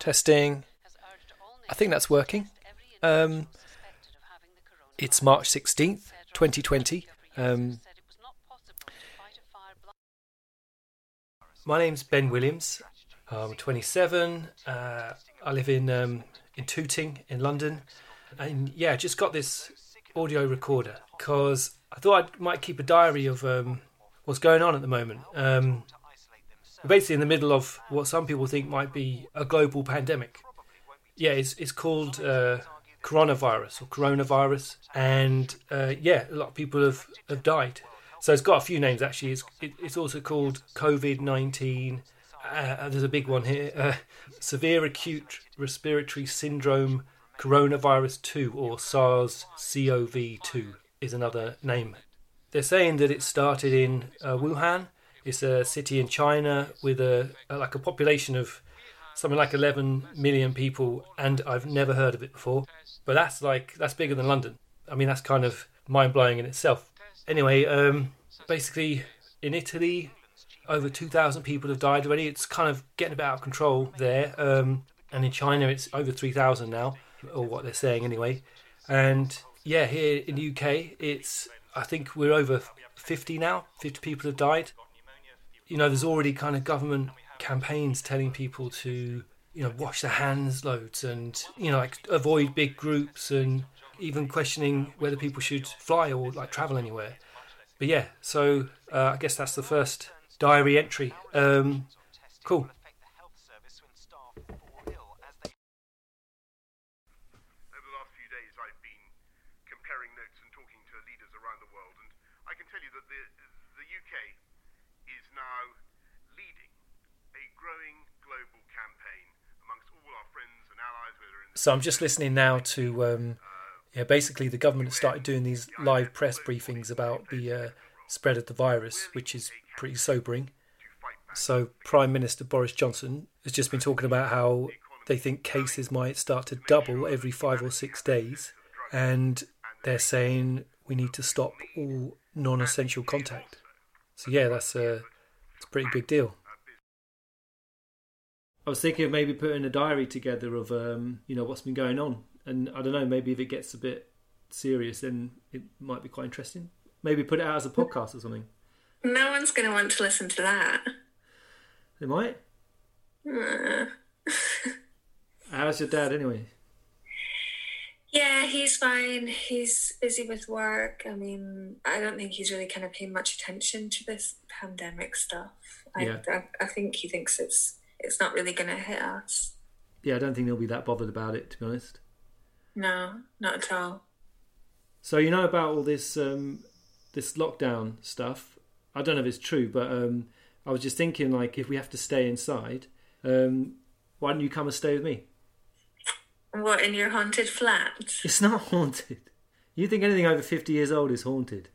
Testing. I think that's working. Um, it's March 16th, 2020. Um, my name's Ben Williams. I'm 27. Uh, I live in um, in Tooting in London, and yeah, just got this audio recorder because I thought I might keep a diary of um, what's going on at the moment. Basically, in the middle of what some people think might be a global pandemic. Yeah, it's it's called uh, coronavirus or coronavirus, and uh, yeah, a lot of people have, have died. So it's got a few names actually. It's it, it's also called COVID nineteen. Uh, there's a big one here: uh, severe acute respiratory syndrome coronavirus two or SARS-CoV-2 is another name. They're saying that it started in uh, Wuhan. It's a city in China with a, a like a population of something like 11 million people, and I've never heard of it before. But that's like that's bigger than London. I mean, that's kind of mind blowing in itself. Anyway, um, basically in Italy, over 2,000 people have died already. It's kind of getting a bit out of control there. Um, and in China, it's over 3,000 now, or what they're saying anyway. And yeah, here in the UK, it's I think we're over 50 now. 50 people have died. You know, there's already kind of government campaigns telling people to you know wash their hands loads and you know like avoid big groups and even questioning whether people should fly or like travel anywhere. But yeah, so uh, I guess that's the first diary entry. Um, cool. Now leading a growing global campaign amongst all our friends and allies, in So I'm just listening now to um, yeah, basically the government started doing these live press briefings about the uh, spread of the virus, which is pretty sobering. So Prime Minister Boris Johnson has just been talking about how they think cases might start to double every five or six days, and they're saying we need to stop all non-essential contact. So yeah, that's a, it's a pretty big deal. I was thinking of maybe putting a diary together of um, you know what's been going on, and I don't know, maybe if it gets a bit serious, then it might be quite interesting. Maybe put it out as a podcast or something. No one's going to want to listen to that. They might. Uh, How's your dad anyway? He's fine. He's busy with work. I mean, I don't think he's really kind of paying much attention to this pandemic stuff. I, Yeah. I, I think he thinks it's it's not really going to hit us. Yeah, I don't think he'll be that bothered about it, to be honest. No, not at all. So you know about all this um, this lockdown stuff. I don't know if it's true, but um, I was just thinking, like, if we have to stay inside, um, why don't you come and stay with me? What in your haunted flat? It's not haunted. You think anything over fifty years old is haunted?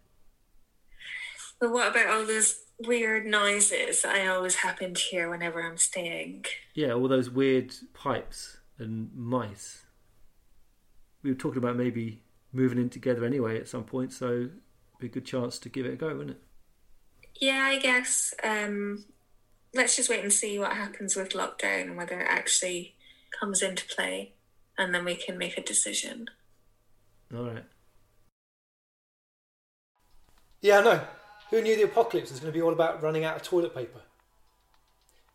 But what about all those weird noises I always happen to hear whenever I'm staying? Yeah, all those weird pipes and mice. We were talking about maybe moving in together anyway at some point, so it'd be a good chance to give it a go, wouldn't it? Yeah, I guess. Um, let's just wait and see what happens with lockdown and whether it actually comes into play, and then we can make a decision. All right. Yeah, I know. Who knew the apocalypse was going to be all about running out of toilet paper?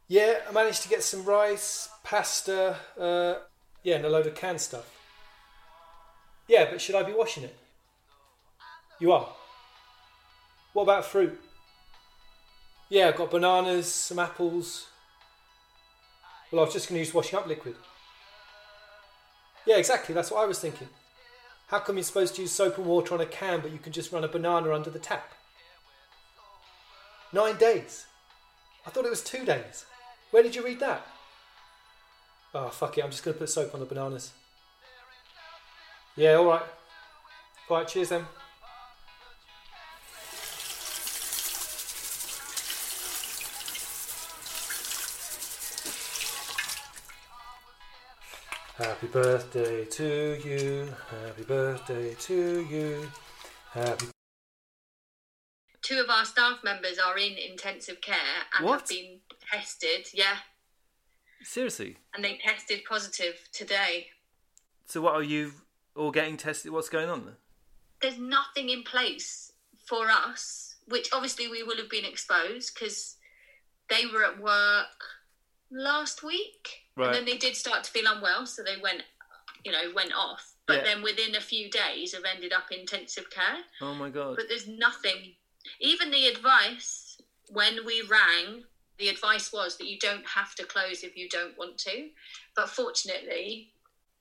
Yeah, I managed to get some rice, pasta, uh, yeah, and a load of canned stuff. Yeah, but should I be washing it? You are. What about fruit? Yeah, I've got bananas, some apples. Well, I was just going to use washing up liquid. Yeah, exactly. That's what I was thinking. How come you're supposed to use soap and water on a can, but you can just run a banana under the tap? Nine days. I thought it was two days. Where did you read that? Oh, fuck it. I'm just going to put soap on the bananas. Yeah, alright. Alright, cheers then. Happy birthday to you. Happy birthday to you. Happy two of our staff members are in intensive care and What? have been tested. Yeah, Seriously. and they tested positive today. So what are you all getting tested? What's going on? Then? There's nothing in place for us, which obviously we will have been exposed because they were at work last week, Right. and then they did start to feel unwell, so they went, you know, went off. But Yeah. then within a few days, have ended up in intensive care. Oh my god. but there's nothing. Even the advice when we rang, the advice was that you don't have to close if you don't want to. But fortunately,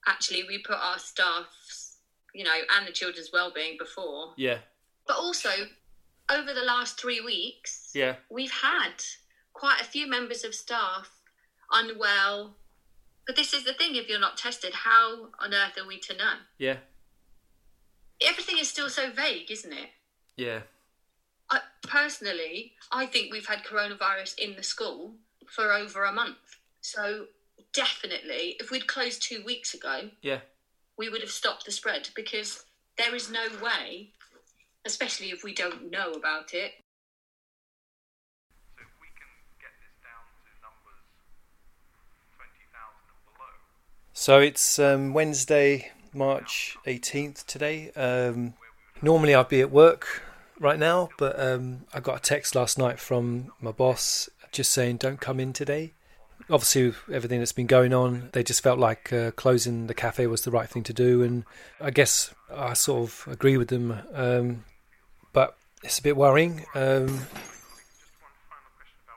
actually, we put our staff's, you know, and the children's well-being before. Yeah. But also, over the last three weeks, Yeah. we've had quite a few members of staff unwell. But this is the thing: if you're not tested, how on earth are we to know? Yeah. Everything is still so vague, isn't it? Yeah. I, personally, I think we've had coronavirus in the school for over a month. So definitely, if we'd closed two weeks ago, Yeah. we would have stopped the spread because there is no way, especially if we don't know about it. So if we can get this down to numbers 20,000 and below, So it's um, Wednesday, March 18th today. Um, normally I'd be at work right now, but um, I got a text last night from my boss just saying don't come in today. Obviously, everything that's been going on, they just felt like uh, closing the cafe was the right thing to do, and I guess I sort of agree with them. Um, but it's a bit worrying. Um,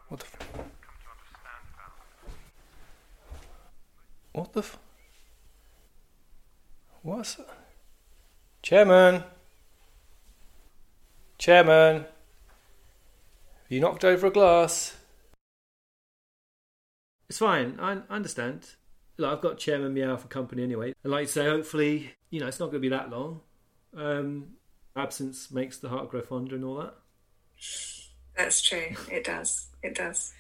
what the? F- what the? F- What's that? Chairman. Chairman. Have you knocked over a glass? It's fine. I, I understand. Like, I've got Chairman Meow for company anyway. And like you say, hopefully, you know, it's not going to be that long. Um, absence makes the heart grow fonder and all that. That's true. It does. It does.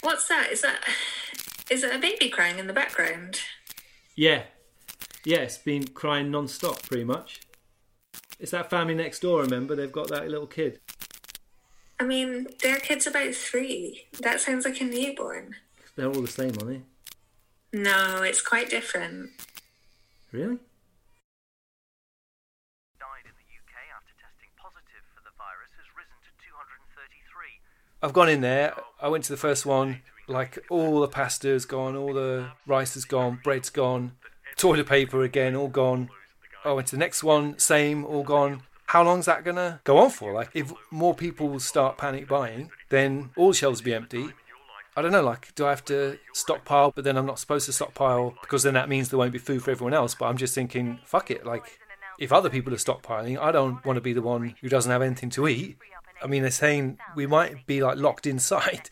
What's that? Is that is it a baby crying in the background? Yeah. Yeah, it's been crying non-stop pretty much. It's that family next door, remember? They've got that little kid. I mean, their kid's about three. That sounds like a newborn. They're all the same, aren't they? No, it's quite different. Really? died in the UK after testing positive for the virus has risen to 233. I've gone in there. I went to the first one. Like all the pasta's gone, all the rice is gone, bread's gone, toilet paper again, all gone. Oh, I went to the next one, same, all gone. How long's that gonna go on for? Like, if more people start panic buying, then all shelves be empty. I don't know. Like, do I have to stockpile? But then I'm not supposed to stockpile because then that means there won't be food for everyone else. But I'm just thinking, fuck it. Like, if other people are stockpiling, I don't want to be the one who doesn't have anything to eat. I mean, they're saying we might be like locked inside.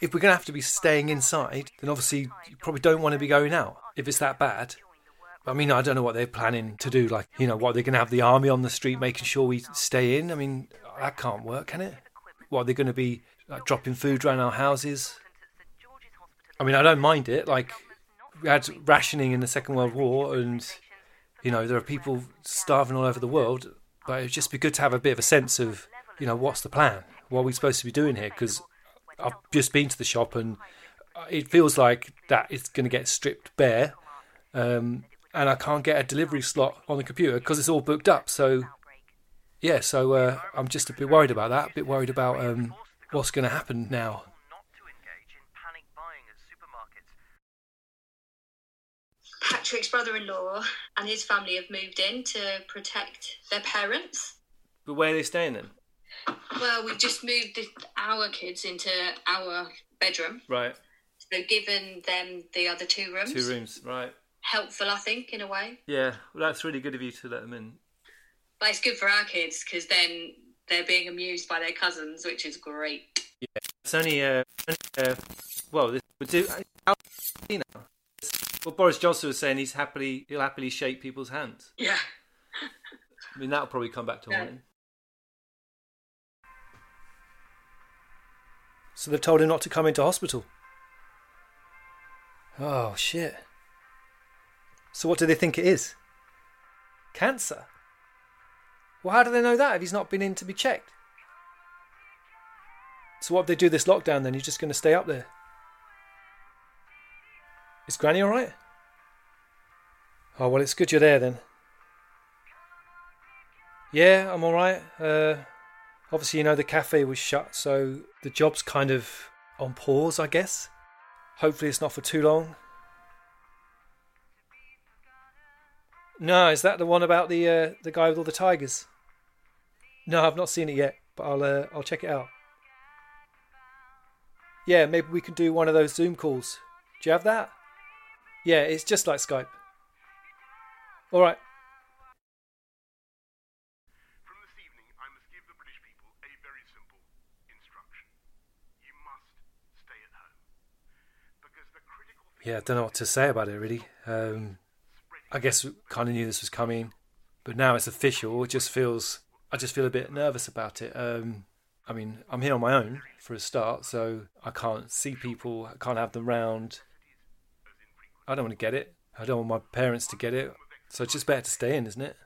If we're going to have to be staying inside, then obviously you probably don't want to be going out if it's that bad. I mean, I don't know what they're planning to do. Like, you know, what they're going to have the army on the street making sure we stay in. I mean, that can't work, can it? What are they're going to be like, dropping food around our houses? I mean, I don't mind it. Like, we had rationing in the Second World War, and you know, there are people starving all over the world. But it'd just be good to have a bit of a sense of, you know, what's the plan? What are we supposed to be doing here? Because I've just been to the shop, and it feels like that it's going to get stripped bare, um, and I can't get a delivery slot on the computer because it's all booked up. So, yeah, so uh, I'm just a bit worried about that. A bit worried about um, what's going to happen now. Not to engage in panic buying at supermarkets. Patrick's brother-in-law and his family have moved in to protect their parents. But where are they staying then? Well, we've just moved the, our kids into our bedroom, Right, so given them the other two rooms. two rooms. Right. Helpful, I think, in a way. Yeah, well, that's really good of you to let them in. But it's good for our kids because then they're being amused by their cousins, which is great. Yeah, it's only, uh, only uh, well, this would do. You know, well, Boris Johnson was saying he's happily, he'll happily shake people's hands. Yeah. I mean, that'll probably come back to haunt Yeah. him. So they've told him not to come into hospital. Oh shit. So what do they think it is? Cancer? Well, how do they know that if he's not been in to be checked? So what if they do this lockdown then? He's just going to stay up there? Is Granny all right? Oh well, it's good you're there then. Yeah, I'm all right. Uh, obviously, you know the cafe was shut, so the job's kind of on pause, I guess. Hopefully, it's not for too long. No, is that the one about the uh, the guy with all the tigers? No, I've not seen it yet, but I'll uh, I'll check it out. Yeah, maybe we can do one of those Zoom calls. Do you have that? Yeah, it's just like Skype. All right. From this evening, I must give the British people a very simple instruction. You must stay at home. Because the critical thing Yeah, I don't know what to say about it really. Um, I guess kind of knew this was coming, but now it's official. It just feels. I just feel a bit nervous about it. Um, I mean, I'm here on my own for a start, so I can't see people. I can't have them round. I don't want to get it. I don't want my parents to get it. So it's just better to stay in, isn't it?